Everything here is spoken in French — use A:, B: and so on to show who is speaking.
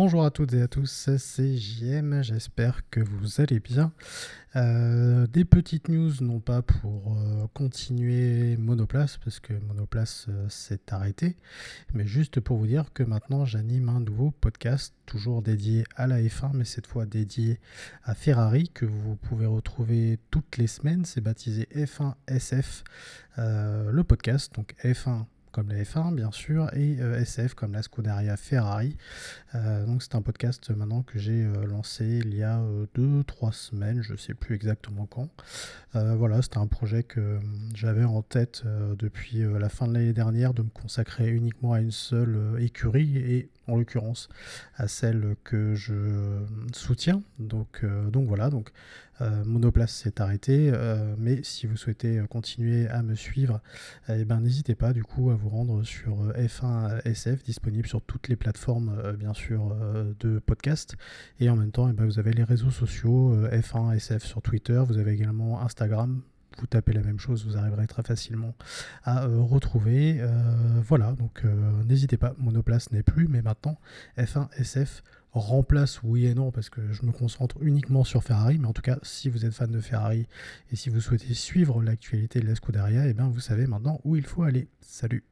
A: Bonjour à toutes et à tous, c'est JM, j'espère que vous allez bien. Euh, des petites news, non pas pour euh, continuer Monoplace, parce que Monoplace euh, s'est arrêté, mais juste pour vous dire que maintenant j'anime un nouveau podcast, toujours dédié à la F1, mais cette fois dédié à Ferrari, que vous pouvez retrouver toutes les semaines. C'est baptisé F1 SF, le podcast, donc F1 comme la F1 bien sûr, et euh, SF comme la Scuderia Ferrari. Euh, donc c'est un podcast maintenant que j'ai euh, lancé il y a 2-3 semaines, je ne sais plus exactement quand. voilà, c'était un projet que j'avais en tête depuis la fin de l'année dernière de me consacrer uniquement à une seule écurie et en l'occurrence à celle que je soutiens. Donc, euh, donc voilà, donc euh, Monoplace s'est arrêté, euh, mais si vous souhaitez continuer à me suivre, eh ben, n'hésitez pas du coup à vous rendre sur F1 SF, disponible sur toutes les plateformes bien sûr de podcast. Et en même temps, eh ben, vous avez les réseaux sociaux F1 SF sur Twitter, vous avez également Instagram, vous tapez la même chose, vous arriverez très facilement à euh, retrouver. Euh, voilà, donc euh, n'hésitez pas, Monoplace n'est plus, mais maintenant F1 SF remplace oui et non parce que je me concentre uniquement sur Ferrari. Mais en tout cas si vous êtes fan de Ferrari et si vous souhaitez suivre l'actualité de la Scuderia et eh bien vous savez maintenant où il faut aller. Salut